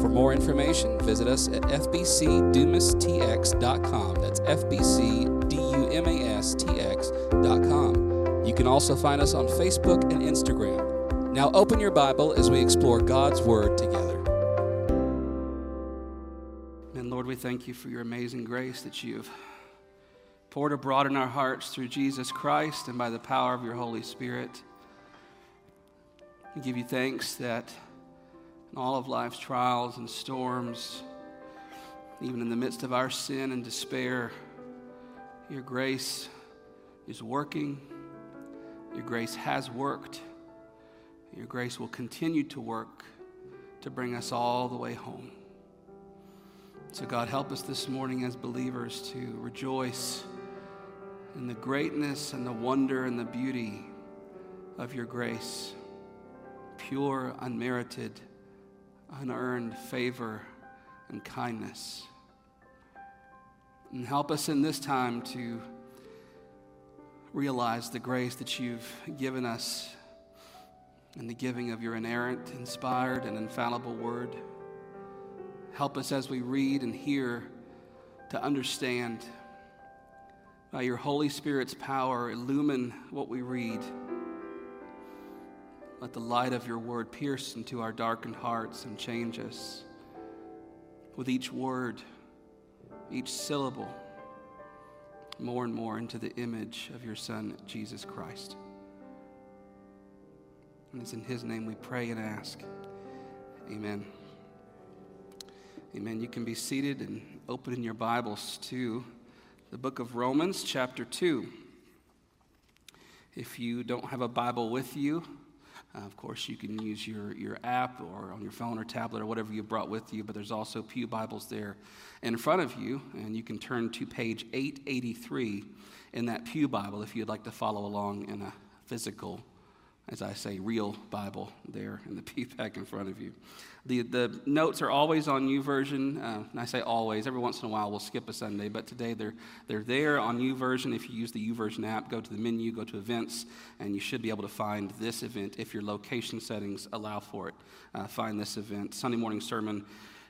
For more information, visit us at fbcdumastx.com. That's fbcdumastx.com. You can also find us on Facebook and Instagram. Now open your Bible as we explore God's Word together. And Lord, we thank you for your amazing grace that you've poured abroad in our hearts through Jesus Christ and by the power of your Holy Spirit. We give you thanks that in all of life's trials and storms, even in the midst of our sin and despair, your grace is working. Your grace has worked. Your grace will continue to work to bring us all the way home. So, God, help us this morning as believers to rejoice in the greatness and the wonder and the beauty of your grace, pure, unmerited unearned favor and kindness. And help us in this time to realize the grace that you've given us in the giving of your inerrant, inspired, and infallible word. Help us as we read and hear to understand by your Holy Spirit's power, illumine what we read let the light of your word pierce into our darkened hearts and change us with each word, each syllable, more and more into the image of your Son, Jesus Christ. And it's in His name we pray and ask. Amen. Amen. You can be seated and open in your Bibles to the book of Romans, chapter 2. If you don't have a Bible with you, uh, of course, you can use your, your app or on your phone or tablet or whatever you brought with you, but there's also Pew Bibles there in front of you, and you can turn to page 883 in that Pew Bible if you'd like to follow along in a physical as I say, real Bible there in the pew in front of you. The, the notes are always on YouVersion. Uh, and I say always, every once in a while we'll skip a Sunday, but today they're, they're there on YouVersion. If you use the YouVersion app, go to the menu, go to events, and you should be able to find this event if your location settings allow for it. Uh, find this event, Sunday morning sermon,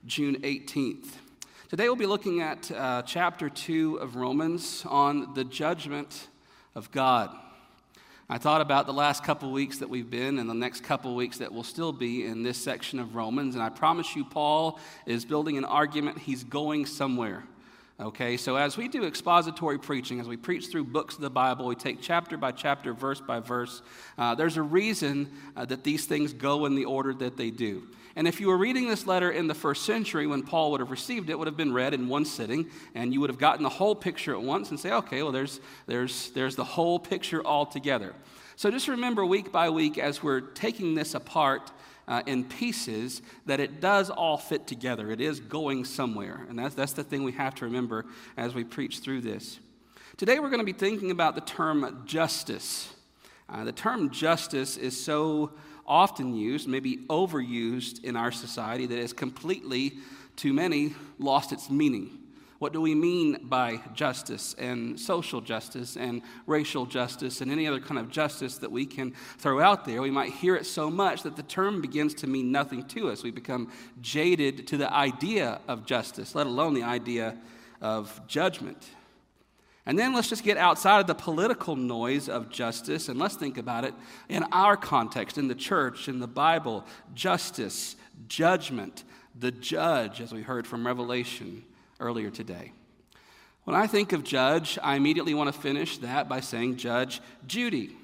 June 18th. Today we'll be looking at uh, chapter 2 of Romans on the judgment of God. I thought about the last couple weeks that we've been and the next couple weeks that we'll still be in this section of Romans. And I promise you, Paul is building an argument. He's going somewhere. Okay, so as we do expository preaching, as we preach through books of the Bible, we take chapter by chapter, verse by verse. Uh, there's a reason uh, that these things go in the order that they do. And if you were reading this letter in the first century when Paul would have received it, would have been read in one sitting, and you would have gotten the whole picture at once and say, okay, well, there's, there's, there's the whole picture all together. So just remember week by week as we're taking this apart uh, in pieces that it does all fit together. It is going somewhere. And that's, that's the thing we have to remember as we preach through this. Today we're going to be thinking about the term justice. Uh, the term justice is so often used, maybe overused in our society, that has completely, to many, lost its meaning. What do we mean by justice and social justice and racial justice and any other kind of justice that we can throw out there? We might hear it so much that the term begins to mean nothing to us. We become jaded to the idea of justice, let alone the idea of judgment. And then let's just get outside of the political noise of justice and let's think about it in our context, in the church, in the Bible. Justice, judgment, the judge, as we heard from Revelation earlier today. When I think of judge, I immediately want to finish that by saying Judge Judy.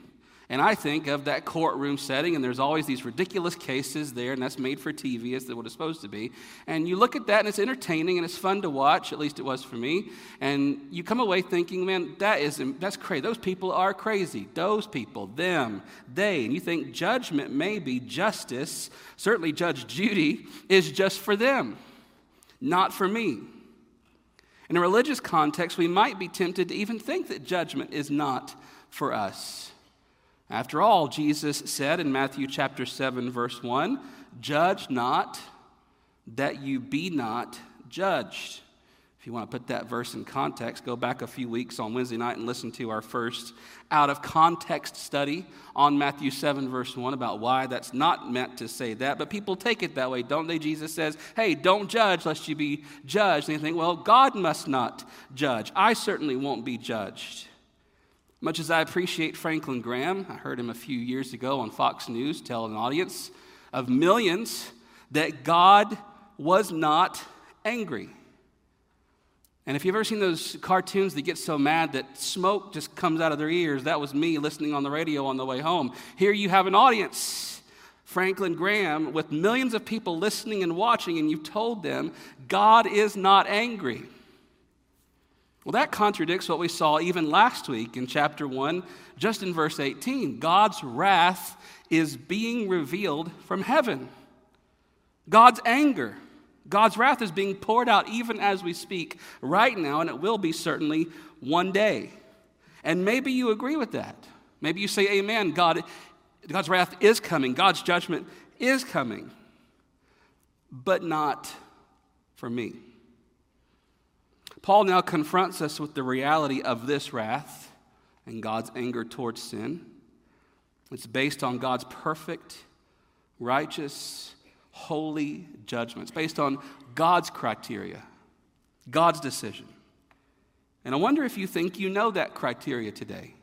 And I think of that courtroom setting, and there's always these ridiculous cases there, and that's made for TV, as what it's supposed to be. And you look at that, and it's entertaining, and it's fun to watch, at least it was for me. And you come away thinking, man, that is, that's crazy. Those people are crazy. Those people, them, they. And you think judgment, maybe justice, certainly Judge Judy, is just for them, not for me. In a religious context, we might be tempted to even think that judgment is not for us. After all, Jesus said in Matthew chapter 7 verse 1, "Judge not that you be not judged." If you want to put that verse in context, go back a few weeks on Wednesday night and listen to our first out of context study on Matthew 7, verse 1, about why that's not meant to say that. But people take it that way, don't they? Jesus says, hey, don't judge lest you be judged. And they think, well, God must not judge. I certainly won't be judged. Much as I appreciate Franklin Graham, I heard him a few years ago on Fox News tell an audience of millions that God was not angry. And if you've ever seen those cartoons that get so mad that smoke just comes out of their ears, that was me listening on the radio on the way home. Here you have an audience, Franklin Graham, with millions of people listening and watching, and you've told them God is not angry. Well, that contradicts what we saw even last week in chapter 1, just in verse 18. God's wrath is being revealed from heaven, God's anger God's wrath is being poured out even as we speak right now, and it will be certainly one day. And maybe you agree with that. Maybe you say, Amen, God, God's wrath is coming, God's judgment is coming, but not for me. Paul now confronts us with the reality of this wrath and God's anger towards sin. It's based on God's perfect, righteous, holy judgments based on God's criteria, God's decision. And I wonder if you think you know that criteria today.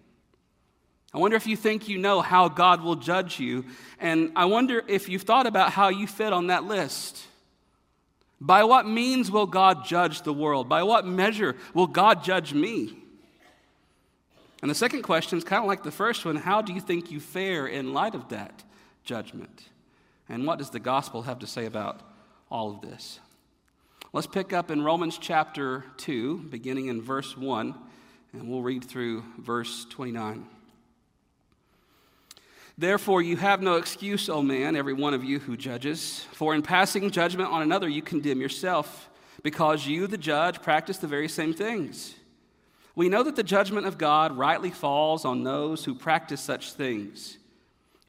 I wonder if you think you know how God will judge you. And I wonder if you've thought about how you fit on that list. By what means will God judge the world? By what measure will God judge me? And the second question is kind of like the first one how do you think you fare in light of that judgment? And what does the gospel have to say about all of this? Let's pick up in Romans chapter 2, beginning in verse 1, and we'll read through verse 29. Therefore, you have no excuse, O man, every one of you who judges, for in passing judgment on another, you condemn yourself, because you, the judge, practice the very same things. We know that the judgment of God rightly falls on those who practice such things.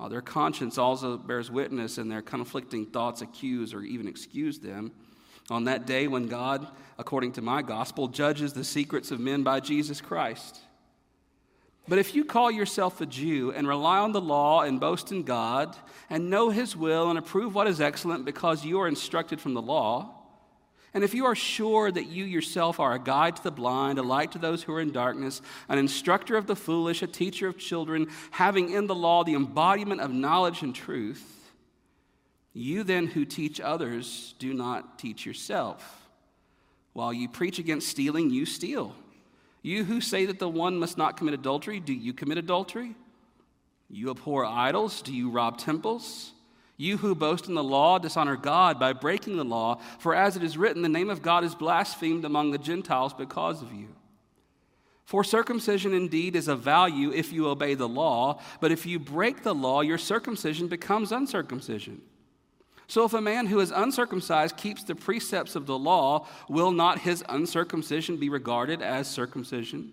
uh, their conscience also bears witness, and their conflicting thoughts accuse or even excuse them. On that day when God, according to my gospel, judges the secrets of men by Jesus Christ. But if you call yourself a Jew and rely on the law and boast in God and know his will and approve what is excellent because you are instructed from the law, and if you are sure that you yourself are a guide to the blind, a light to those who are in darkness, an instructor of the foolish, a teacher of children, having in the law the embodiment of knowledge and truth, you then who teach others do not teach yourself. While you preach against stealing, you steal. You who say that the one must not commit adultery, do you commit adultery? You abhor idols, do you rob temples? You who boast in the law dishonor God by breaking the law, for as it is written, the name of God is blasphemed among the Gentiles because of you. For circumcision indeed is of value if you obey the law, but if you break the law, your circumcision becomes uncircumcision. So if a man who is uncircumcised keeps the precepts of the law, will not his uncircumcision be regarded as circumcision?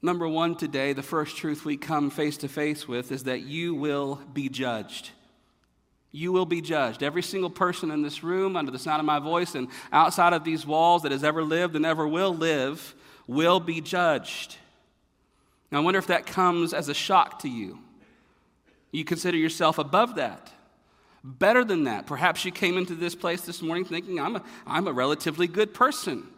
Number one today, the first truth we come face to face with is that you will be judged. You will be judged. Every single person in this room, under the sound of my voice, and outside of these walls that has ever lived and ever will live, will be judged. Now, I wonder if that comes as a shock to you. You consider yourself above that, better than that. Perhaps you came into this place this morning thinking, I'm a, I'm a relatively good person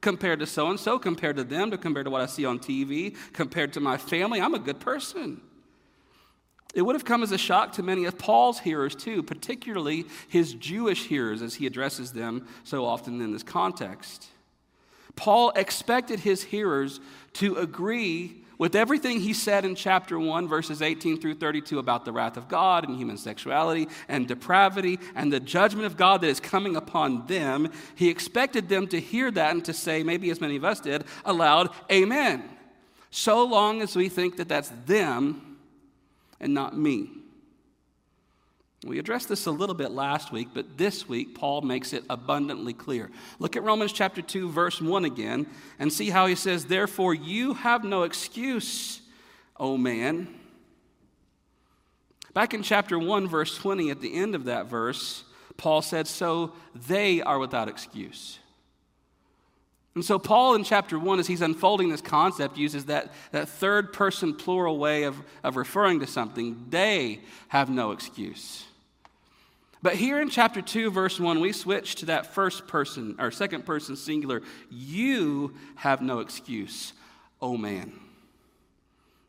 compared to so and so, compared to them, to compared to what I see on TV, compared to my family. I'm a good person. It would have come as a shock to many of Paul's hearers, too, particularly his Jewish hearers, as he addresses them so often in this context. Paul expected his hearers to agree with everything he said in chapter 1, verses 18 through 32 about the wrath of God and human sexuality and depravity and the judgment of God that is coming upon them. He expected them to hear that and to say, maybe as many of us did, aloud, Amen. So long as we think that that's them and not me. We addressed this a little bit last week, but this week Paul makes it abundantly clear. Look at Romans chapter 2, verse 1 again, and see how he says, Therefore, you have no excuse, O man. Back in chapter 1, verse 20, at the end of that verse, Paul said, So they are without excuse. And so, Paul in chapter 1, as he's unfolding this concept, uses that, that third person plural way of, of referring to something. They have no excuse. But here in chapter 2, verse 1, we switch to that first person, or second person singular. You have no excuse, oh man.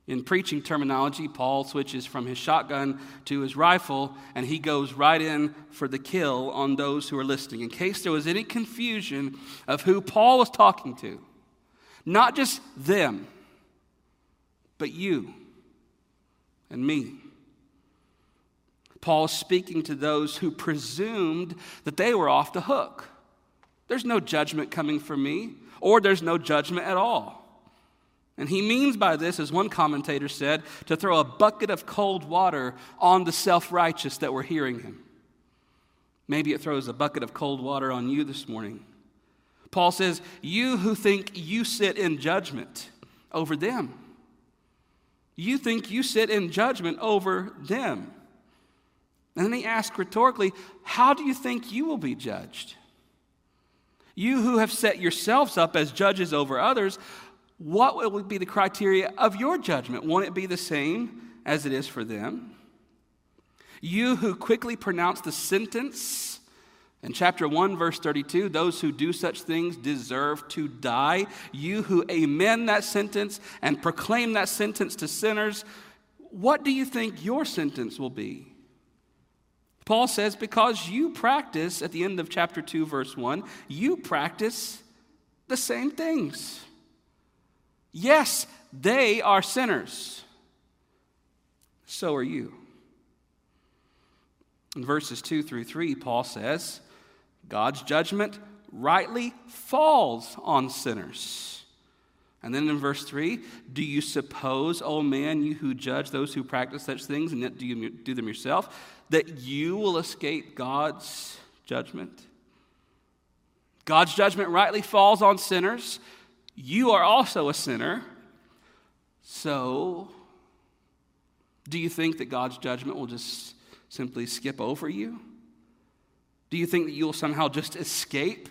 In preaching terminology, Paul switches from his shotgun to his rifle, and he goes right in for the kill on those who are listening. In case there was any confusion of who Paul was talking to, not just them, but you and me. Paul speaking to those who presumed that they were off the hook. There's no judgment coming from me, or there's no judgment at all. And he means by this, as one commentator said, to throw a bucket of cold water on the self righteous that were hearing him. Maybe it throws a bucket of cold water on you this morning. Paul says, You who think you sit in judgment over them, you think you sit in judgment over them. And then he asks rhetorically, How do you think you will be judged? You who have set yourselves up as judges over others, what will be the criteria of your judgment? Won't it be the same as it is for them? You who quickly pronounce the sentence in chapter 1, verse 32, those who do such things deserve to die. You who amen that sentence and proclaim that sentence to sinners, what do you think your sentence will be? Paul says, because you practice, at the end of chapter 2, verse 1, you practice the same things. Yes, they are sinners. So are you. In verses 2 through 3, Paul says, God's judgment rightly falls on sinners. And then in verse 3, do you suppose, O man, you who judge those who practice such things and yet do you do them yourself, that you will escape God's judgment? God's judgment rightly falls on sinners. You are also a sinner. So, do you think that God's judgment will just simply skip over you? Do you think that you'll somehow just escape?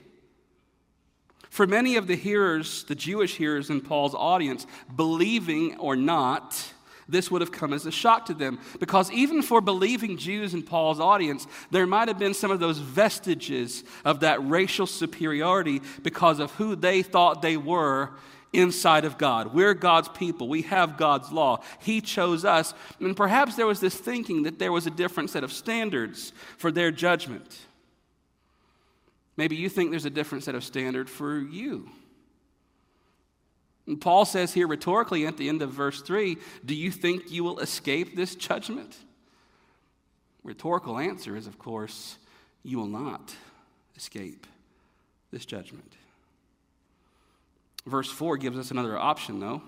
For many of the hearers, the Jewish hearers in Paul's audience, believing or not, this would have come as a shock to them. Because even for believing Jews in Paul's audience, there might have been some of those vestiges of that racial superiority because of who they thought they were inside of God. We're God's people. We have God's law. He chose us. And perhaps there was this thinking that there was a different set of standards for their judgment. Maybe you think there's a different set of standard for you. And Paul says here rhetorically at the end of verse 3 Do you think you will escape this judgment? Rhetorical answer is, of course, you will not escape this judgment. Verse 4 gives us another option, though.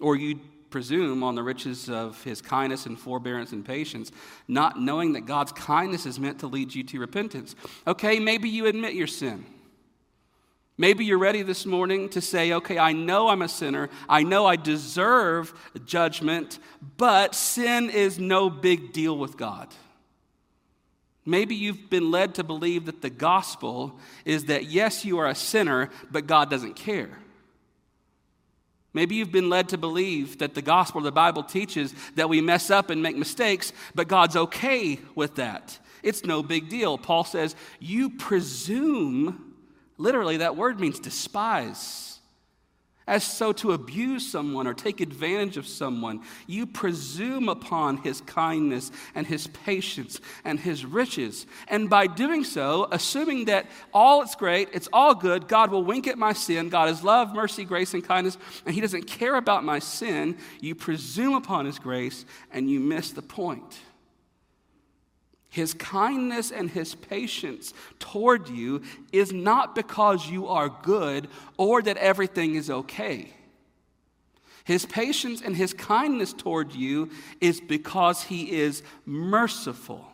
Or you presume on the riches of his kindness and forbearance and patience, not knowing that God's kindness is meant to lead you to repentance. Okay, maybe you admit your sin. Maybe you're ready this morning to say, okay, I know I'm a sinner. I know I deserve judgment, but sin is no big deal with God. Maybe you've been led to believe that the gospel is that, yes, you are a sinner, but God doesn't care. Maybe you've been led to believe that the gospel, the Bible teaches that we mess up and make mistakes, but God's okay with that. It's no big deal. Paul says, You presume Literally, that word means despise. As so to abuse someone or take advantage of someone, you presume upon his kindness and his patience and his riches. And by doing so, assuming that all is great, it's all good, God will wink at my sin, God is love, mercy, grace, and kindness, and he doesn't care about my sin, you presume upon his grace and you miss the point. His kindness and his patience toward you is not because you are good or that everything is okay. His patience and his kindness toward you is because he is merciful.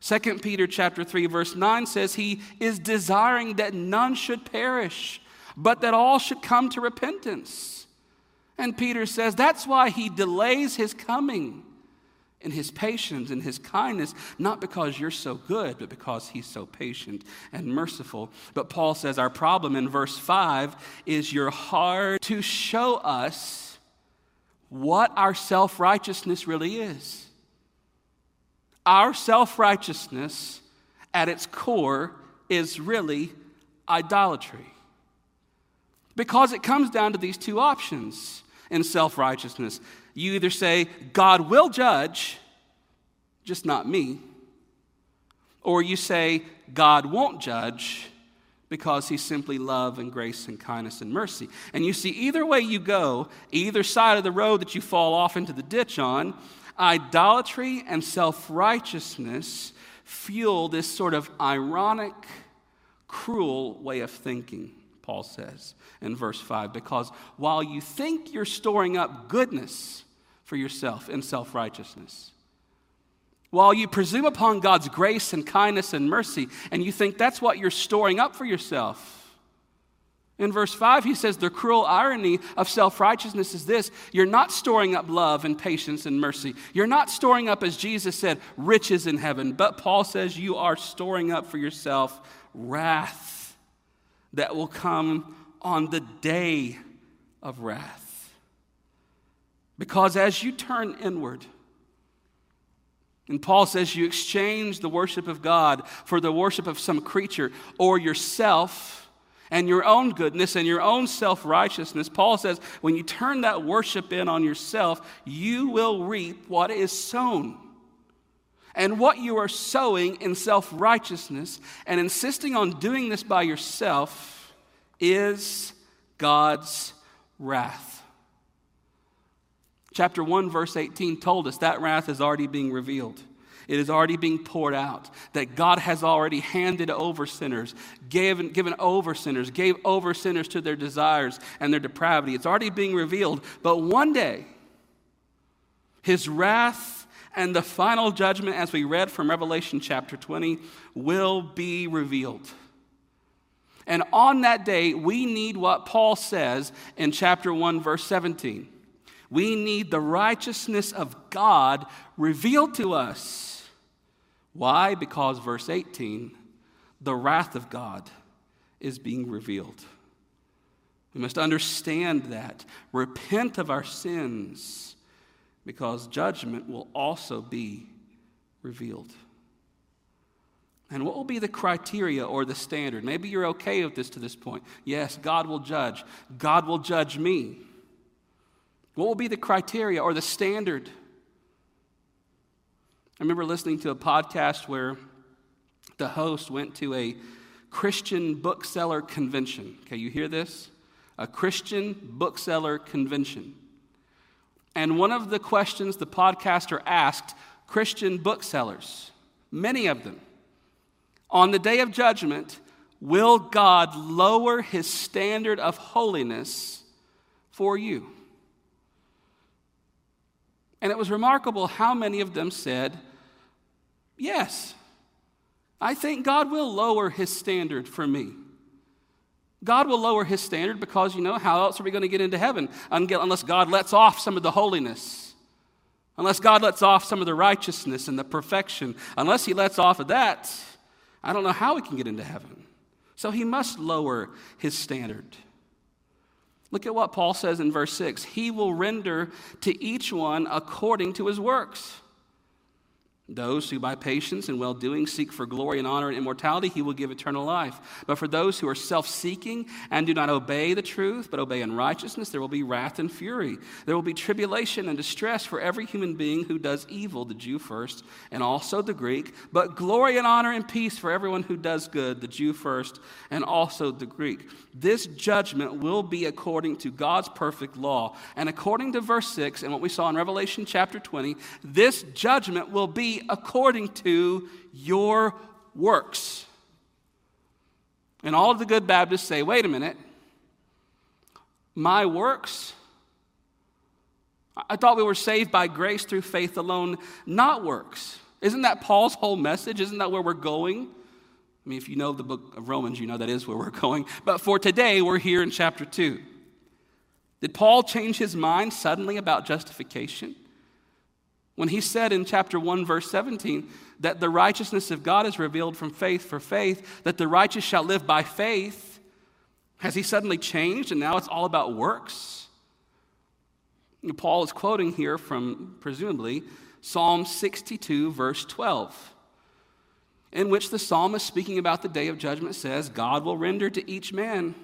2 Peter chapter 3 verse 9 says he is desiring that none should perish, but that all should come to repentance. And Peter says that's why he delays his coming and his patience and his kindness, not because you're so good, but because he's so patient and merciful. But Paul says our problem in verse 5 is you're hard to show us what our self righteousness really is. Our self righteousness at its core is really idolatry. Because it comes down to these two options in self righteousness you either say, God will judge, just not me, or you say, God won't judge because he's simply love and grace and kindness and mercy. And you see, either way you go, either side of the road that you fall off into the ditch on, idolatry and self righteousness fuel this sort of ironic, cruel way of thinking. Paul says in verse 5, because while you think you're storing up goodness for yourself in self righteousness, while you presume upon God's grace and kindness and mercy, and you think that's what you're storing up for yourself. In verse 5, he says, The cruel irony of self righteousness is this you're not storing up love and patience and mercy. You're not storing up, as Jesus said, riches in heaven. But Paul says you are storing up for yourself wrath that will come on the day of wrath. Because as you turn inward, and Paul says you exchange the worship of God for the worship of some creature or yourself and your own goodness and your own self righteousness. Paul says when you turn that worship in on yourself, you will reap what is sown. And what you are sowing in self righteousness and insisting on doing this by yourself is God's wrath. Chapter 1, verse 18 told us that wrath is already being revealed. It is already being poured out. That God has already handed over sinners, given, given over sinners, gave over sinners to their desires and their depravity. It's already being revealed. But one day, his wrath and the final judgment, as we read from Revelation chapter 20, will be revealed. And on that day, we need what Paul says in chapter 1, verse 17. We need the righteousness of God revealed to us. Why? Because, verse 18, the wrath of God is being revealed. We must understand that. Repent of our sins because judgment will also be revealed. And what will be the criteria or the standard? Maybe you're okay with this to this point. Yes, God will judge. God will judge me. What will be the criteria or the standard? I remember listening to a podcast where the host went to a Christian bookseller convention. Okay, you hear this? A Christian bookseller convention. And one of the questions the podcaster asked Christian booksellers, many of them, on the day of judgment, will God lower his standard of holiness for you? And it was remarkable how many of them said, Yes, I think God will lower his standard for me. God will lower his standard because, you know, how else are we going to get into heaven unless God lets off some of the holiness? Unless God lets off some of the righteousness and the perfection. Unless he lets off of that, I don't know how we can get into heaven. So he must lower his standard. Look at what Paul says in verse 6 He will render to each one according to his works. Those who by patience and well doing seek for glory and honor and immortality, he will give eternal life. But for those who are self seeking and do not obey the truth, but obey unrighteousness, there will be wrath and fury. There will be tribulation and distress for every human being who does evil, the Jew first, and also the Greek, but glory and honor and peace for everyone who does good, the Jew first, and also the Greek. This judgment will be according to God's perfect law. And according to verse 6 and what we saw in Revelation chapter 20, this judgment will according to your works. And all of the good Baptists say, wait a minute, my works? I thought we were saved by grace through faith alone, not works. Isn't that Paul's whole message? Isn't that where we're going? I mean, if you know the book of Romans, you know that is where we're going. But for today, we're here in chapter 2. Did Paul change his mind suddenly about justification? When he said in chapter 1, verse 17, that the righteousness of God is revealed from faith for faith, that the righteous shall live by faith, has he suddenly changed and now it's all about works? Paul is quoting here from, presumably, Psalm 62, verse 12, in which the psalmist, speaking about the day of judgment, says, God will render to each man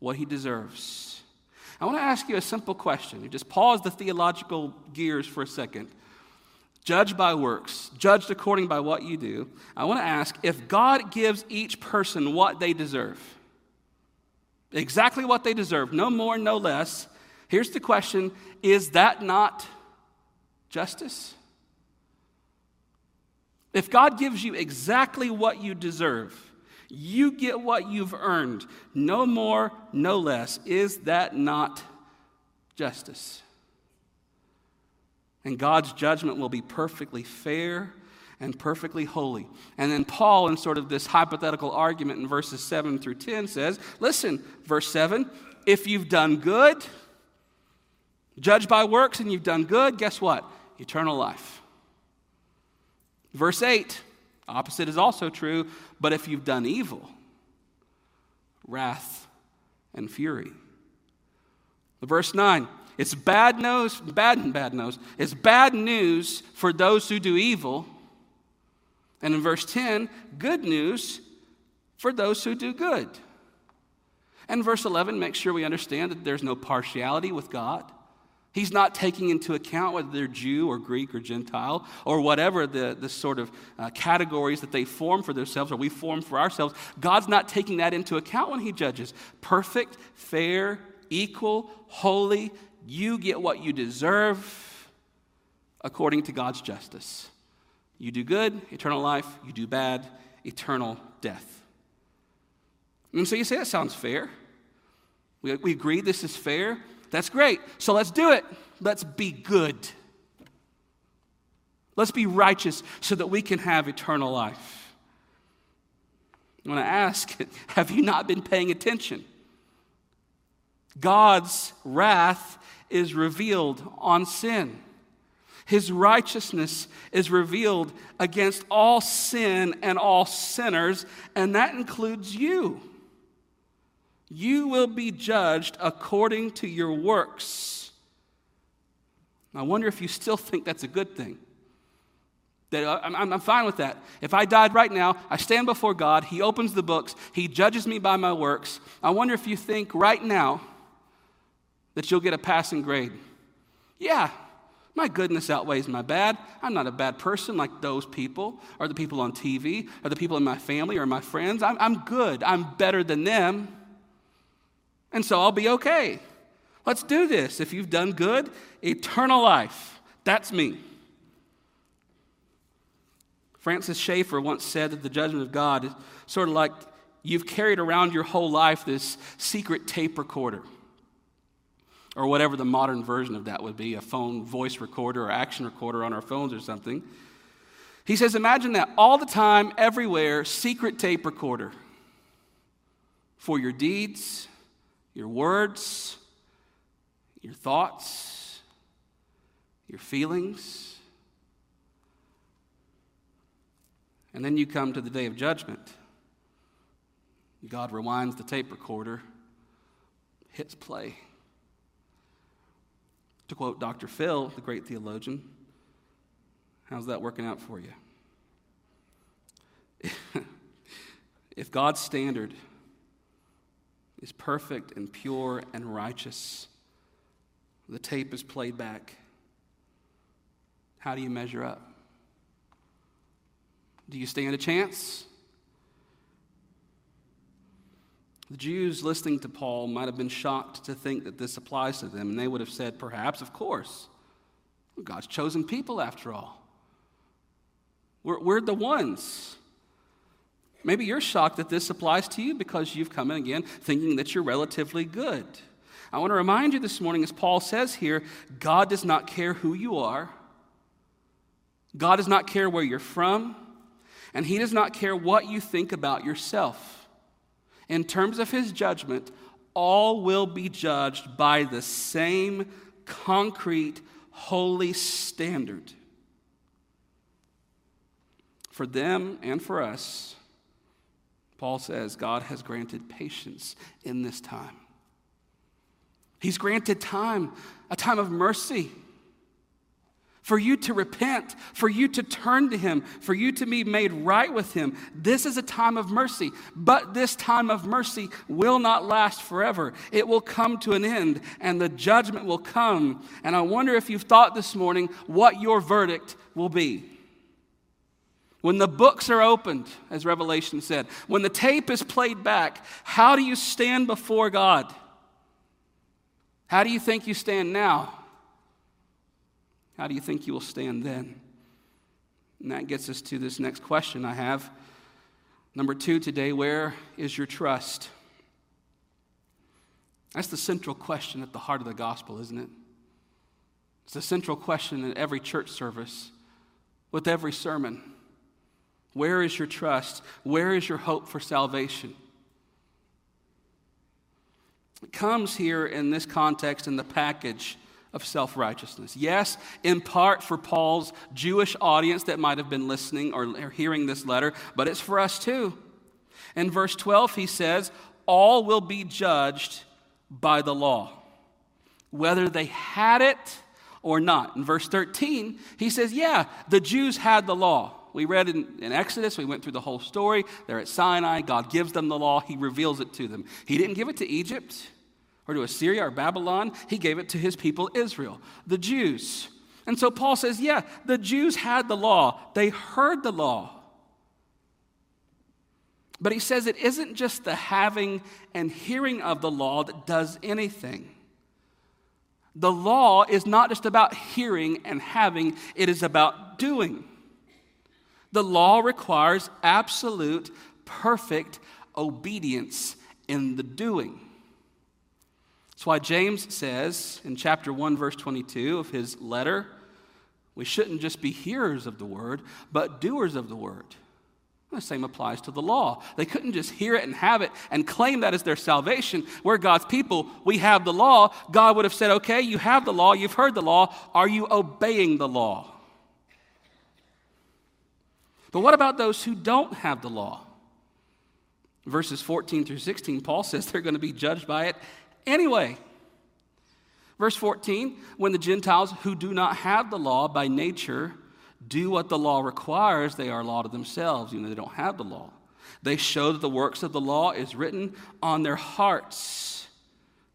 what he deserves. I want to ask you a simple question. Just pause the theological gears for a second judged by works, judged according by what you do, I want to ask if God gives each person what they deserve, exactly what they deserve, no more, no less, here's the question is that not justice? If God gives you exactly what you deserve, you get what you've earned, no more, no less. Is that not justice? And God's judgment will be perfectly fair and perfectly holy. And then Paul, in sort of this hypothetical argument in verses 7 through 10, says, Listen, verse 7 if you've done good, judged by works, and you've done good, guess what? Eternal life. Verse 8, opposite is also true, but if you've done evil, wrath and fury. Verse 9, it's bad news, bad bad news. It's bad news for those who do evil. And in verse 10, good news for those who do good. And verse 11 makes sure we understand that there's no partiality with God. He's not taking into account whether they're Jew or Greek or Gentile or whatever the, the sort of uh, categories that they form for themselves or we form for ourselves. God's not taking that into account when He judges. Perfect, fair, equal, holy, you get what you deserve according to God's justice. You do good, eternal life. You do bad, eternal death. And so you say, that sounds fair. We, we agree this is fair. That's great. So let's do it. Let's be good. Let's be righteous so that we can have eternal life. I want to ask have you not been paying attention? God's wrath is revealed on sin. His righteousness is revealed against all sin and all sinners, and that includes you. You will be judged according to your works. I wonder if you still think that's a good thing. That uh, I'm, I'm fine with that. If I died right now, I stand before God, He opens the books, He judges me by my works. I wonder if you think right now that you'll get a passing grade. Yeah, my goodness outweighs my bad. I'm not a bad person like those people, or the people on TV, or the people in my family, or my friends. I'm, I'm good. I'm better than them. And so I'll be okay. Let's do this. If you've done good, eternal life. That's me. Francis Schaeffer once said that the judgment of God is sort of like you've carried around your whole life this secret tape recorder, or whatever the modern version of that would be a phone voice recorder or action recorder on our phones or something. He says, Imagine that all the time, everywhere, secret tape recorder for your deeds, your words, your thoughts, your feelings. And then you come to the day of judgment. God rewinds the tape recorder, hits play. To quote Dr. Phil, the great theologian, how's that working out for you? if God's standard is perfect and pure and righteous, the tape is played back. How do you measure up? Do you stand a chance? The Jews listening to Paul might have been shocked to think that this applies to them, and they would have said, perhaps, of course. God's chosen people, after all. We're, we're the ones. Maybe you're shocked that this applies to you because you've come in again thinking that you're relatively good. I want to remind you this morning, as Paul says here, God does not care who you are, God does not care where you're from and He does not care what you think about yourself. In terms of His judgment, all will be judged by the same concrete, holy standard. For them and for us, Paul says God has granted patience in this time. He's granted time, a time of mercy for you to repent, for you to turn to Him, for you to be made right with Him. This is a time of mercy, but this time of mercy will not last forever. It will come to an end, and the judgment will come. And I wonder if you've thought this morning what your verdict will be. When the books are opened, as Revelation said, when the tape is played back, how do you stand before God? How do you think you stand now? How do you think you will stand then? And that gets us to this next question I have. Number two today where is your trust? That's the central question at the heart of the gospel, isn't it? It's the central question in every church service, with every sermon. Where is your trust? Where is your hope for salvation? It comes here in this context in the package of self righteousness. Yes, in part for Paul's Jewish audience that might have been listening or hearing this letter, but it's for us too. In verse 12, he says, All will be judged by the law, whether they had it or not. In verse 13, he says, Yeah, the Jews had the law. We read in, in, Exodus, we went through the whole story. They're at Sinai. God gives them the law, He reveals it to them. He didn't give it to Egypt, or to Assyria or Babylon. He gave it to his people, Israel, the Jews. And so Paul says, yeah, the Jews had the law, they heard the law. But he says it isn't just the having and hearing of the law that does anything. The law is not just about hearing and having, it is about doing. The law requires absolute, perfect obedience in the doing. Why James says in chapter 1, verse 22 of his letter, we shouldn't just be hearers of the word, but doers of the word. The same applies to the law. They couldn't just hear it and have it and claim that as their salvation. We're God's people. We have the law. God would have said, okay, you have the law. You've heard the law. Are you obeying the law? But what about those who don't have the law? Verses 14 through 16, Paul says they're going to be judged by it anyway. Verse 14 when the Gentiles who do not have the law by nature do what the law requires, they are law to themselves, even though they don't have the law. They show that the works of the law is written on their hearts,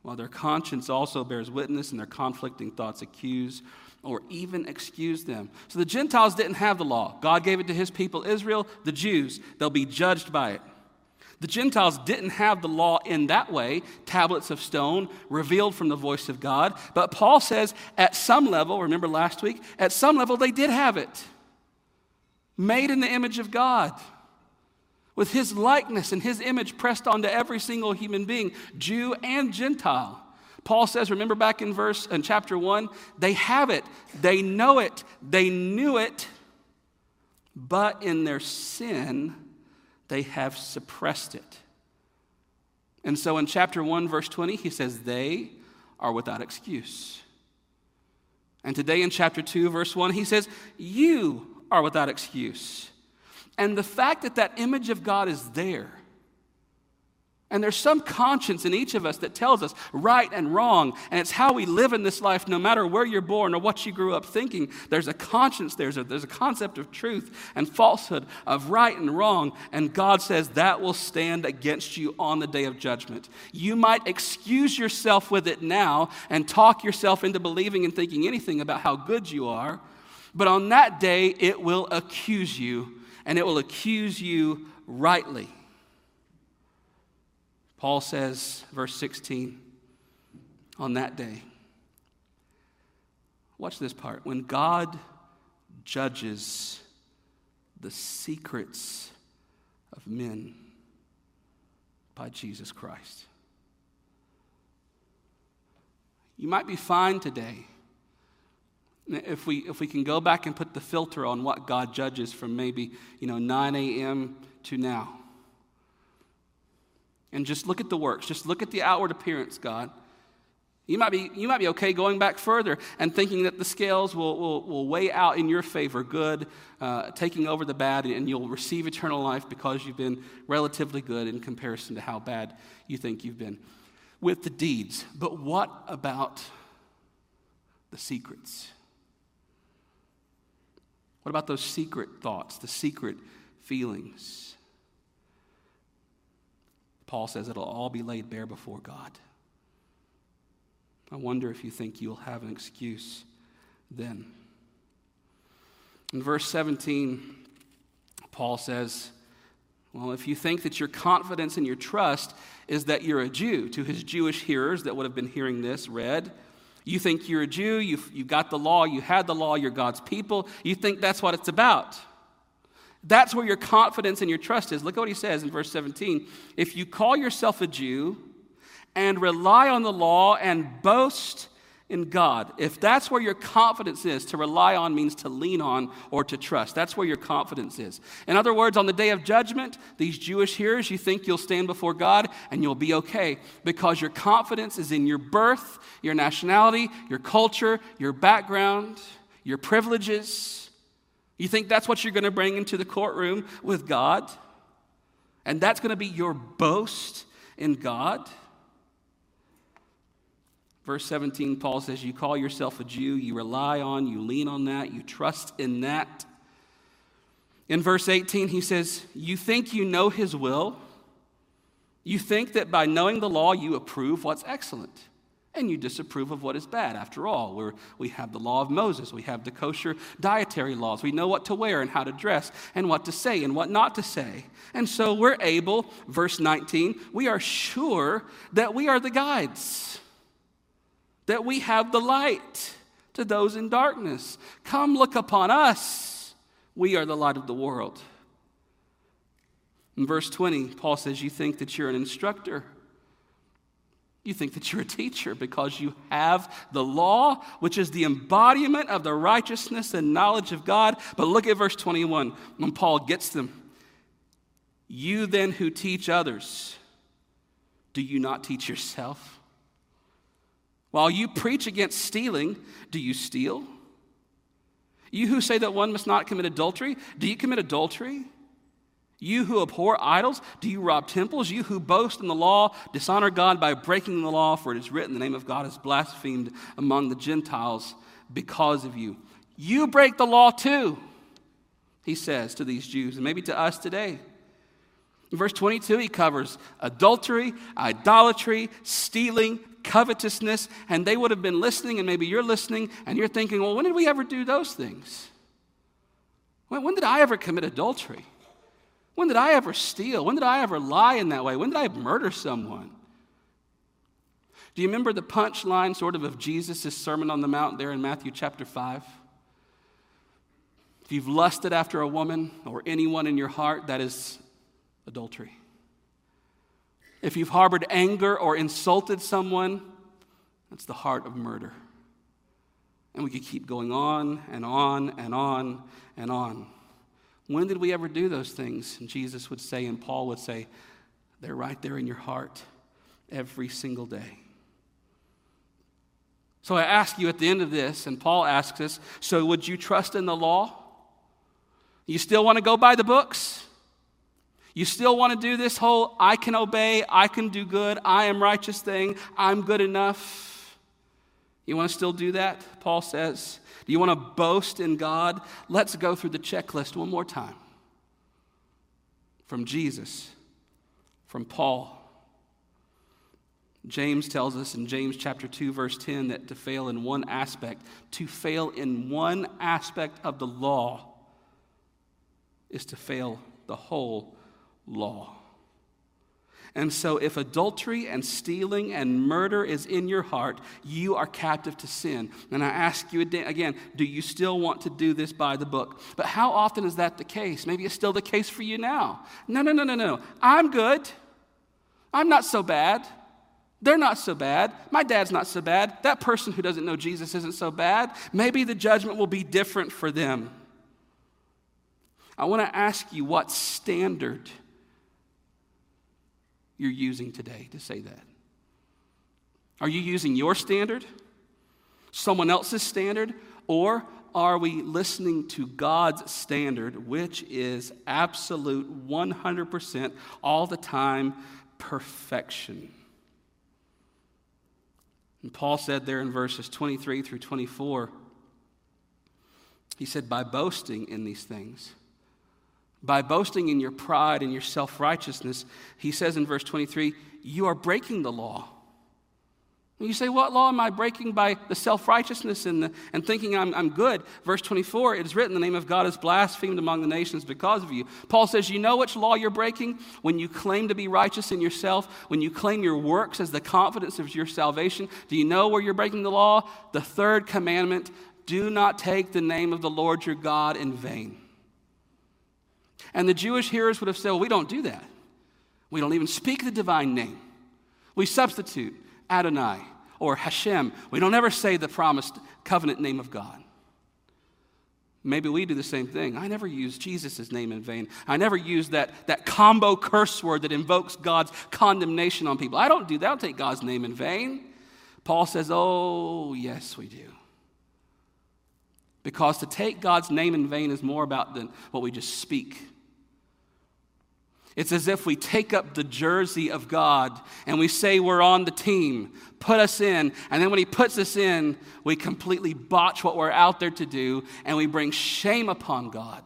while their conscience also bears witness and their conflicting thoughts accuse or even excuse them. So the Gentiles didn't have the law. God gave it to his people, Israel, the Jews. They'll be judged by it. The Gentiles didn't have the law in that way, tablets of stone revealed from the voice of God. But Paul says at some level, remember last week, at some level they did have it. Made in the image of God, with his likeness and his image pressed onto every single human being, Jew and Gentile. Paul says, remember back in verse in chapter 1, they have it, they know it, they knew it, but in their sin, they have suppressed it. And so in chapter 1, verse 20, he says, They are without excuse. And today in chapter 2, verse 1, he says, You are without excuse. And the fact that that image of God is there and there's some conscience in each of us that tells us right and wrong. And it's how we live in this life, no matter where you're born or what you grew up thinking. There's a conscience, there's a, there's a concept of truth and falsehood, of right and wrong. And God says that will stand against you on the day of judgment. You might excuse yourself with it now and talk yourself into believing and thinking anything about how good you are. But on that day, it will accuse you, and it will accuse you rightly. Paul says, verse 16, on that day, watch this part. When God judges the secrets of men by Jesus Christ. You might be fine today if we, if we can go back and put the filter on what God judges from maybe you know 9 a.m. to now and just look at the works. Just look at the outward appearance, God. You might be, you might be okay going back further and thinking that the scales will, will, will weigh out in your favor, good, uh, taking over the bad, and you'll receive eternal life because you've been relatively good in comparison to how bad you think you've been with the deeds. But what about the secrets? What about those secret thoughts, the secret feelings? Paul says it'll all be laid bare before God. I wonder if you think you'll have an excuse then. In verse 17, Paul says, Well, if you think that your confidence and your trust is that you're a Jew, to his Jewish hearers that would have been hearing this read, you think you're a Jew, you've, you've got the law, you had the law, you're God's people, you think that's what it's about. That's where your confidence and your trust is. Look at what he says in verse 17. If you call yourself a Jew and rely on the law and boast in God, if that's where your confidence is, to rely on means to lean on or to trust. That's where your confidence is. In other words, on the day of judgment, these Jewish hearers, you think you'll stand before God and you'll be okay because your confidence is in your birth, your nationality, your culture, your background, your privileges. You think that's what you're going to bring into the courtroom with God? And that's going to be your boast in God? Verse 17, Paul says, You call yourself a Jew, you rely on, you lean on that, you trust in that. In verse 18, he says, You think you know his will. You think that by knowing the law, you approve what's excellent and you disapprove of what is bad. After all, we we have the law of Moses, we have the kosher dietary laws, we know what to wear and how to dress, and what to say and what not to say. And so we're able, verse 19, we are sure that we are the guides, that we have the light to those in darkness. Come look upon us, we are the light of the world. In verse 20, Paul says, You think that you're an instructor. You think that you're a teacher because you have the law, which is the embodiment of the righteousness and knowledge of God. But look at verse 21 when Paul gets them. You then who teach others, do you not teach yourself? While you preach against stealing, do you steal? You who say that one must not commit adultery, do you commit adultery? You who abhor idols, do you rob temples? You who boast in the law, dishonor God by breaking the law, for it is written, the name of God is blasphemed among the Gentiles because of you. You break the law too. he says to these Jews, and maybe to us today. In verse 22, he covers adultery, idolatry, stealing, covetousness, and they would have been listening, and maybe you're listening, and you're thinking, well, when did we ever do those things? When, when did I ever commit adultery? When did I ever steal? When did I ever lie in that way? When did I murder someone? Do you remember the punchline, sort of, of Jesus' Sermon on the Mount there in Matthew chapter 5? If you've lusted after a woman or anyone in your heart, that is adultery. If you've harbored anger or insulted someone, that's the heart of murder. And we could keep going on and on and on and on. When did we ever do those things? And Jesus would say, and Paul would say, they're right there in your heart every single day. So I ask you at the end of this, and Paul asks us, so would you trust in the law? You still want to go by the books? You still want to do this whole I can obey, I can do good, I am righteous thing, I'm good enough? You want to still do that? Paul says. Do you want to boast in God? Let's go through the checklist one more time. From Jesus, from Paul. James tells us in James chapter 2 verse 10 that to fail in one aspect, to fail in one aspect of the law is to fail the whole law. And so, if adultery and stealing and murder is in your heart, you are captive to sin. And I ask you again, do you still want to do this by the book? But how often is that the case? Maybe it's still the case for you now. No, no, no, no, no. I'm good. I'm not so bad. They're not so bad. My dad's not so bad. That person who doesn't know Jesus isn't so bad. Maybe the judgment will be different for them. I want to ask you what standard you're using today to say that. Are you using your standard, someone else's standard, or are we listening to God's standard, which is absolute 100% all the time perfection? And Paul said there in verses 23 through 24, he said, by boasting in these things, by boasting in your pride and your self righteousness, he says in verse 23, you are breaking the law. And you say, What law am I breaking by the self righteousness and, and thinking I'm, I'm good? Verse 24, it is written, The name of God is blasphemed among the nations because of you. Paul says, You know which law you're breaking? When you claim to be righteous in yourself, when you claim your works as the confidence of your salvation, do you know where you're breaking the law? The third commandment do not take the name of the Lord your God in vain. And the Jewish hearers would have said, well, we don't do that. We don't even speak the divine name. We substitute Adonai or Hashem. We don't ever say the promised covenant name of God. Maybe we do the same thing. I never use Jesus' name in vain. I never use that, that combo curse word that invokes God's condemnation on people. I don't do that. I don't take God's name in vain. Paul says, Oh, yes, we do. Because to take God's name in vain is more about than what we just speak. It's as if we take up the jersey of God and we say we're on the team, put us in, and then when He puts us in, we completely botch what we're out there to do and we bring shame upon God.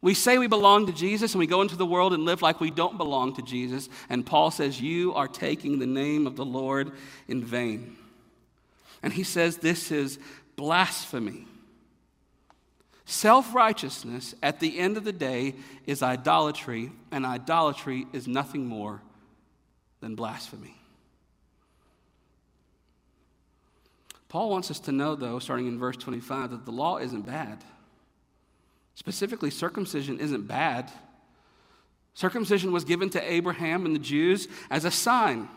We say we belong to Jesus and we go into the world and live like we don't belong to Jesus, and Paul says, You are taking the name of the Lord in vain. And he says this is blasphemy. Self righteousness, at the end of the day, is idolatry, and idolatry is nothing more than blasphemy. Paul wants us to know, though, starting in verse 25, that the law isn't bad. Specifically, circumcision isn't bad. Circumcision was given to Abraham and the Jews as a sign,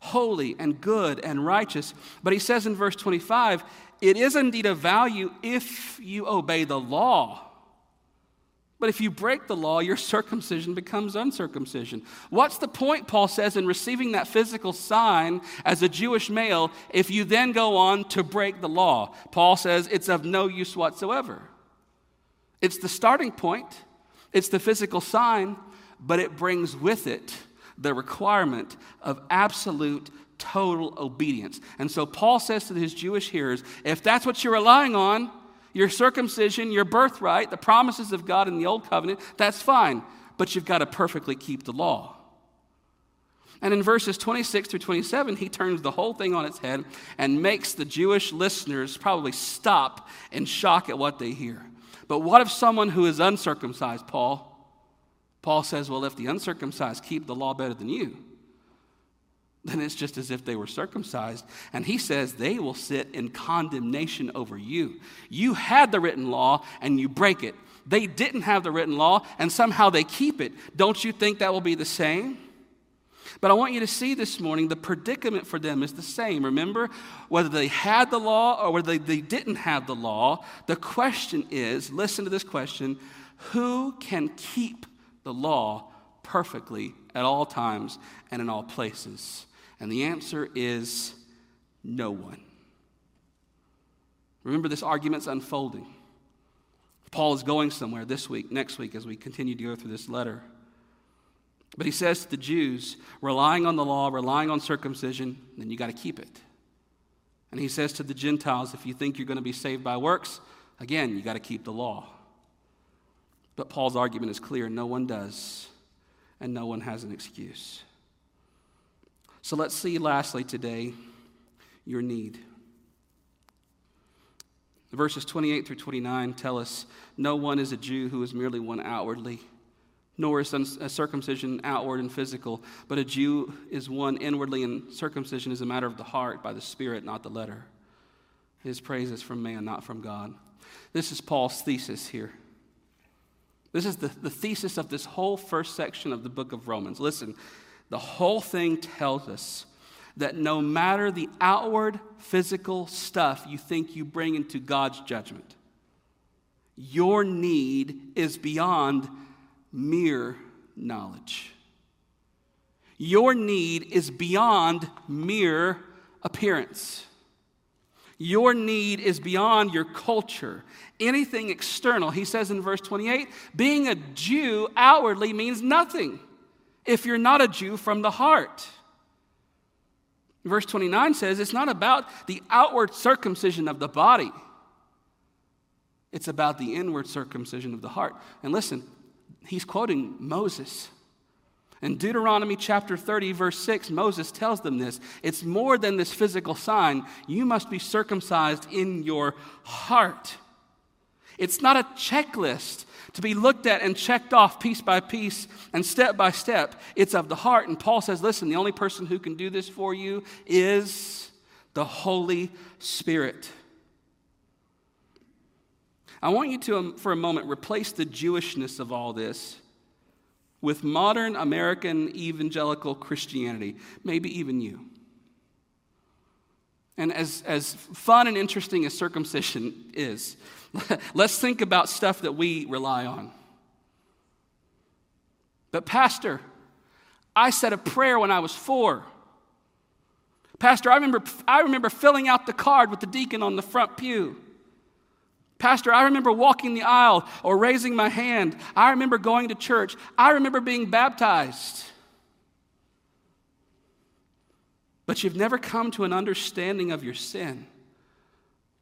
holy and good and righteous. But he says in verse 25, it is indeed of value if you obey the law. But if you break the law, your circumcision becomes uncircumcision. What's the point, Paul says, in receiving that physical sign as a Jewish male if you then go on to break the law? Paul says it's of no use whatsoever. It's the starting point, it's the physical sign, but it brings with it the requirement of absolute total obedience. And so Paul says to his Jewish hearers if that's what you're relying on, your circumcision, your birthright, the promises of God in the old covenant, that's fine, but you've got to perfectly keep the law. And in verses 26 through 27, he turns the whole thing on its head and makes the Jewish listeners probably stop in shock at what they hear. But what if someone who is uncircumcised, Paul? Paul says, well, if the uncircumcised keep the law better than you, then it's just as if they were circumcised. And he says they will sit in condemnation over you. You had the written law and you break it. They didn't have the written law and somehow they keep it. Don't you think that will be the same? But I want you to see this morning the predicament for them is the same. Remember, whether they had the law or whether they, they didn't have the law, the question is listen to this question who can keep the law perfectly at all times and in all places? And the answer is no one. Remember, this argument's unfolding. Paul is going somewhere this week, next week, as we continue to go through this letter. But he says to the Jews, relying on the law, relying on circumcision, then you got to keep it. And he says to the Gentiles, if you think you're going to be saved by works, again, you got to keep the law. But Paul's argument is clear no one does, and no one has an excuse. So let's see, lastly, today, your need. Verses 28 through 29 tell us no one is a Jew who is merely one outwardly, nor is circumcision outward and physical, but a Jew is one inwardly, and circumcision is a matter of the heart by the Spirit, not the letter. His praise is from man, not from God. This is Paul's thesis here. This is the, the thesis of this whole first section of the book of Romans. Listen, the whole thing tells us that no matter the outward physical stuff you think you bring into God's judgment, your need is beyond mere knowledge. Your need is beyond mere appearance. Your need is beyond your culture, anything external. He says in verse 28 being a Jew outwardly means nothing if you're not a Jew from the heart. Verse 29 says it's not about the outward circumcision of the body, it's about the inward circumcision of the heart. And listen, he's quoting Moses. In Deuteronomy chapter 30, verse 6, Moses tells them this. It's more than this physical sign. You must be circumcised in your heart. It's not a checklist to be looked at and checked off piece by piece and step by step. It's of the heart. And Paul says, listen, the only person who can do this for you is the Holy Spirit. I want you to, um, for a moment, replace the Jewishness of all this with modern American evangelical Christianity, maybe even you. And as, as fun and interesting as circumcision is, let's think about stuff that we rely on. But, Pastor, I said a prayer when I was four. Pastor, I remember, I remember filling out the card with the deacon on the front pew. Pastor, I remember walking the aisle or raising my hand. I remember going to church. I remember being baptized. But you've never come to an understanding of your sin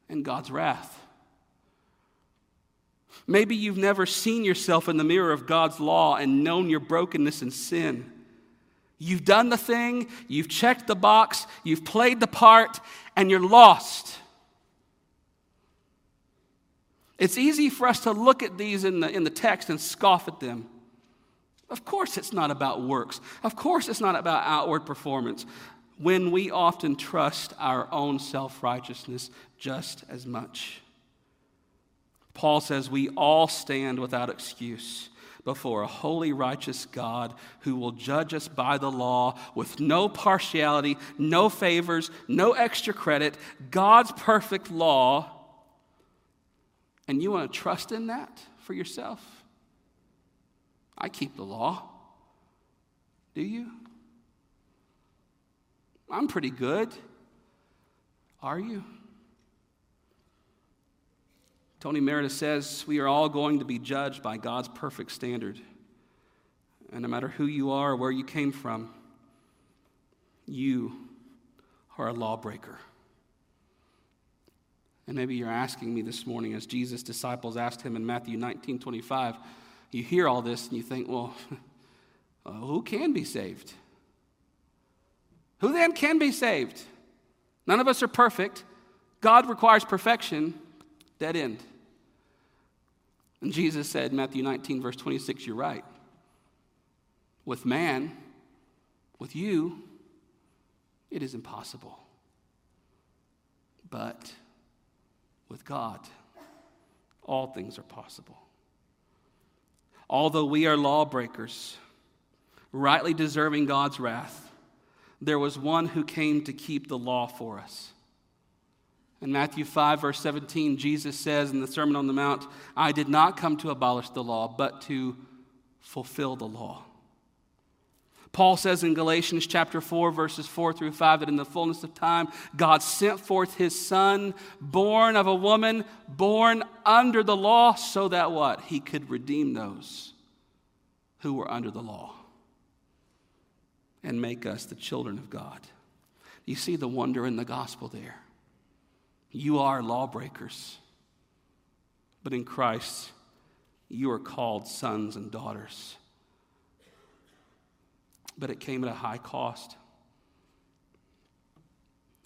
and God's wrath. Maybe you've never seen yourself in the mirror of God's law and known your brokenness and sin. You've done the thing, you've checked the box, you've played the part, and you're lost. It's easy for us to look at these in the, in the text and scoff at them. Of course, it's not about works. Of course, it's not about outward performance when we often trust our own self righteousness just as much. Paul says we all stand without excuse before a holy, righteous God who will judge us by the law with no partiality, no favors, no extra credit, God's perfect law. And you want to trust in that for yourself? I keep the law. Do you? I'm pretty good. Are you? Tony Merida says we are all going to be judged by God's perfect standard. And no matter who you are or where you came from, you are a lawbreaker. And maybe you're asking me this morning, as Jesus' disciples asked him in Matthew 19 25, you hear all this and you think, well, uh, who can be saved? Who then can be saved? None of us are perfect. God requires perfection. Dead end. And Jesus said, Matthew 19, verse 26, you're right. With man, with you, it is impossible. But with God, all things are possible. Although we are lawbreakers, rightly deserving God's wrath, there was one who came to keep the law for us. In Matthew 5, verse 17, Jesus says in the Sermon on the Mount, I did not come to abolish the law, but to fulfill the law. Paul says in Galatians chapter 4, verses 4 through 5, that in the fullness of time, God sent forth his son, born of a woman, born under the law, so that what? He could redeem those who were under the law and make us the children of God. You see the wonder in the gospel there. You are lawbreakers, but in Christ, you are called sons and daughters but it came at a high cost.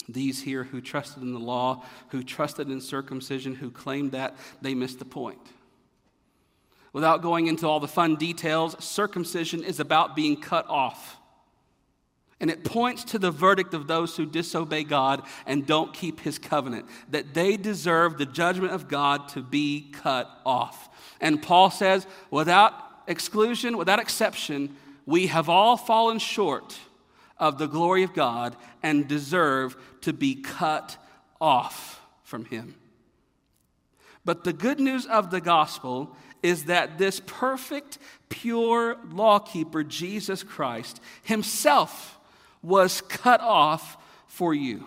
These here who trusted in the law, who trusted in circumcision, who claimed that, they missed the point. Without going into all the fun details, circumcision is about being cut off. And it points to the verdict of those who disobey God and don't keep his covenant, that they deserve the judgment of God to be cut off. And Paul says, without exclusion, without exception, we have all fallen short of the glory of God and deserve to be cut off from Him. But the good news of the gospel is that this perfect, pure lawkeeper, Jesus Christ, Himself was cut off for you.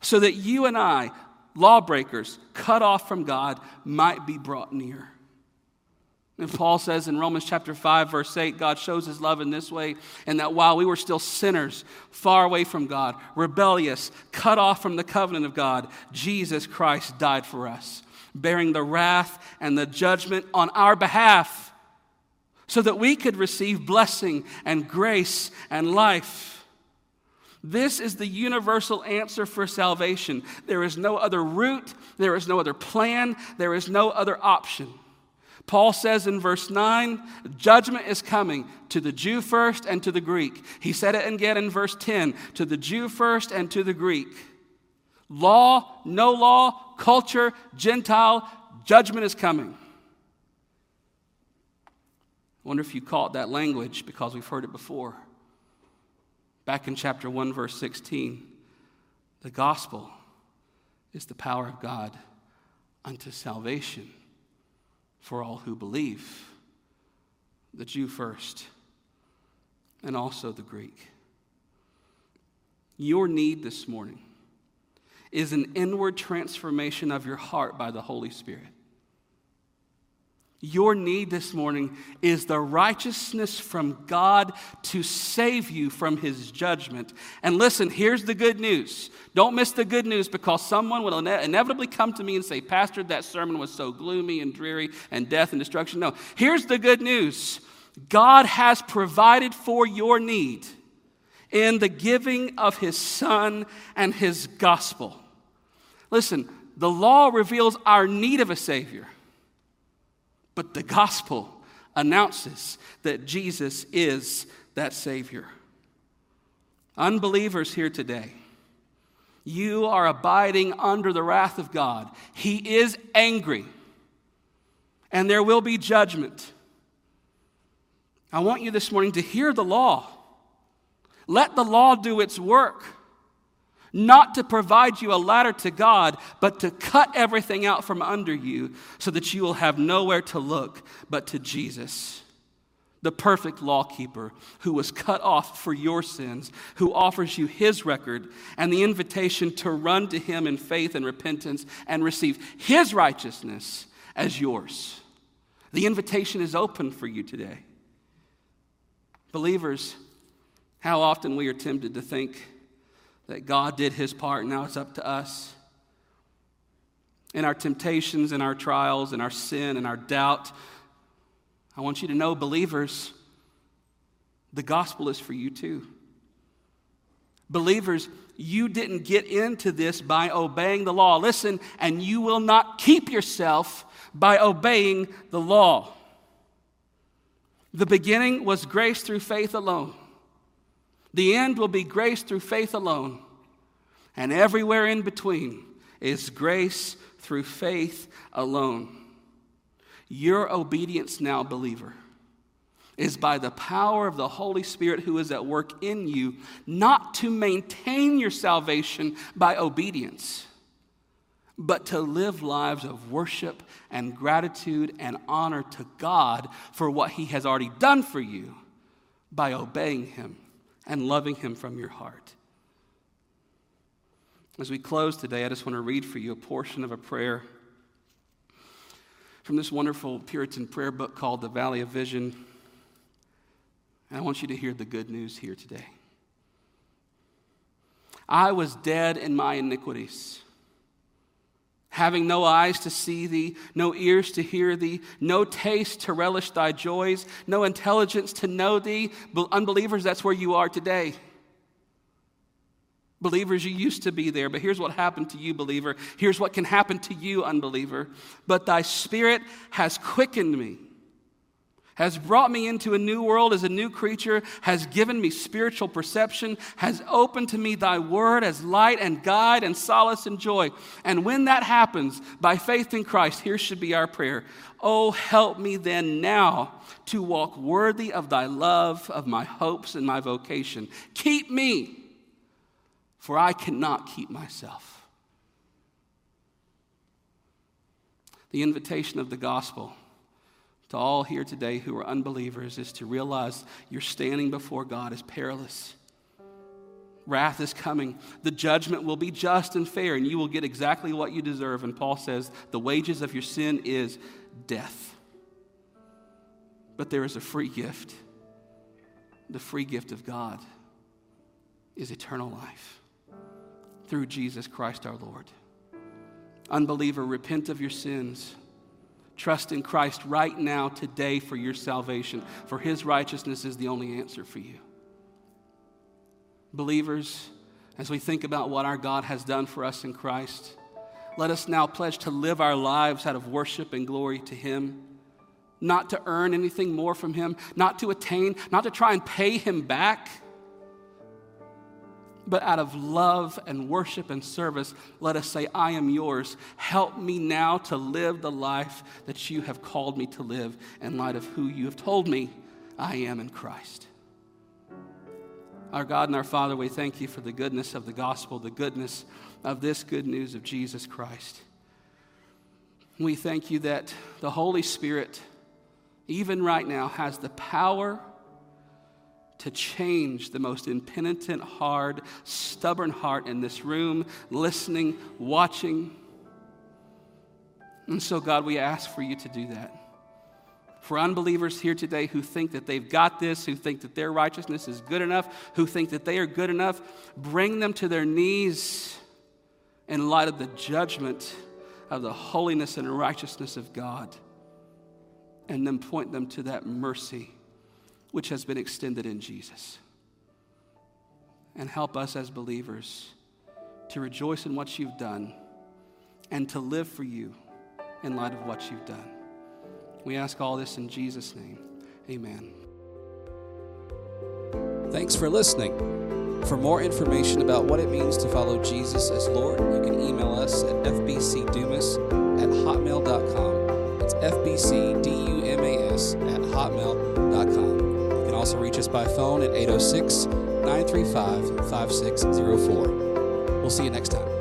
So that you and I, lawbreakers, cut off from God, might be brought near. And Paul says in Romans chapter 5, verse 8, God shows his love in this way, and that while we were still sinners, far away from God, rebellious, cut off from the covenant of God, Jesus Christ died for us, bearing the wrath and the judgment on our behalf, so that we could receive blessing and grace and life. This is the universal answer for salvation. There is no other route, there is no other plan, there is no other option. Paul says in verse 9, judgment is coming to the Jew first and to the Greek. He said it again in verse 10, to the Jew first and to the Greek. Law, no law, culture, Gentile, judgment is coming. I wonder if you caught that language because we've heard it before. Back in chapter 1, verse 16, the gospel is the power of God unto salvation for all who believe, the Jew first, and also the Greek. Your need this morning is an inward transformation of your heart by the Holy Spirit. Your need this morning is the righteousness from God to save you from his judgment. And listen, here's the good news. Don't miss the good news because someone will ine- inevitably come to me and say, Pastor, that sermon was so gloomy and dreary and death and destruction. No, here's the good news God has provided for your need in the giving of his son and his gospel. Listen, the law reveals our need of a Savior. But the gospel announces that Jesus is that Savior. Unbelievers here today, you are abiding under the wrath of God. He is angry, and there will be judgment. I want you this morning to hear the law. Let the law do its work not to provide you a ladder to God, but to cut everything out from under you so that you will have nowhere to look but to Jesus, the perfect lawkeeper who was cut off for your sins, who offers you his record and the invitation to run to him in faith and repentance and receive his righteousness as yours. The invitation is open for you today. Believers, how often we are tempted to think, that God did his part, now it's up to us. in our temptations, in our trials, in our sin, in our doubt. I want you to know, believers, the gospel is for you too. Believers, you didn't get into this by obeying the law. Listen, and you will not keep yourself by obeying the law. The beginning was grace through faith alone. The end will be grace through faith alone. And everywhere in between is grace through faith alone. Your obedience now, believer, is by the power of the Holy Spirit who is at work in you, not to maintain your salvation by obedience, but to live lives of worship and gratitude and honor to God for what He has already done for you by obeying Him and loving Him from your heart. As we close today, I just want to read for you a portion of a prayer from this wonderful Puritan prayer book called The Valley of Vision. And I want you to hear the good news here today. I was dead in my iniquities, having no eyes to see thee, no ears to hear thee, no taste to relish thy joys, no intelligence to know thee. Unbelievers, that's where you are today. Believers, you used to be there, but here's what happened to you, believer. Here's what can happen to you, unbeliever. But thy spirit has quickened me has brought me into a new world as a new creature, has given me spiritual perception, has opened to me thy word as light and guide and solace and joy. And when that happens, by faith in Christ, here should be our prayer. Oh, help me then now to walk worthy of thy love, of my hopes and my vocation. Keep me, for I cannot keep myself. The invitation of the gospel to all here today who are unbelievers is to realize you're standing before God is perilous. Wrath is coming. The judgment will be just and fair, and you will get exactly what you deserve. And Paul says the wages of your sin is death. But there is a free gift. The free gift of God is eternal life through Jesus Christ our Lord. Unbeliever, repent of your sins Trust in Christ right now, today, for your salvation, for his righteousness is the only answer for you. Believers, as we think about what our God has done for us in Christ, let us now pledge to live our lives out of worship and glory to him. Not to earn anything more from him, not to attain, not to try and pay him back but out of love and worship and service, let us say, I am yours. Help me now to live the life that you have called me to live in light of who you have told me I am in Christ. Our God and our Father, we thank you for the goodness of the gospel, the goodness of this good news of Jesus Christ. We thank you that the Holy Spirit, even right now, has the power to change the most impenitent, hard, stubborn heart in this room, listening, watching. And so, God, we ask for you to do that. For unbelievers here today who think that they've got this, who think that their righteousness is good enough, who think that they are good enough, bring them to their knees in light of the judgment of the holiness and righteousness of God, and then point them to that mercy which has been extended in Jesus. And help us as believers to rejoice in what you've done and to live for you in light of what you've done. We ask all this in Jesus' name. Amen. Thanks for listening. For more information about what it means to follow Jesus as Lord, you can email us at fbcdumas at hotmail.com. It's fbcdumas at hotmail.com also reach us by phone at 806 935 5604. We'll see you next time.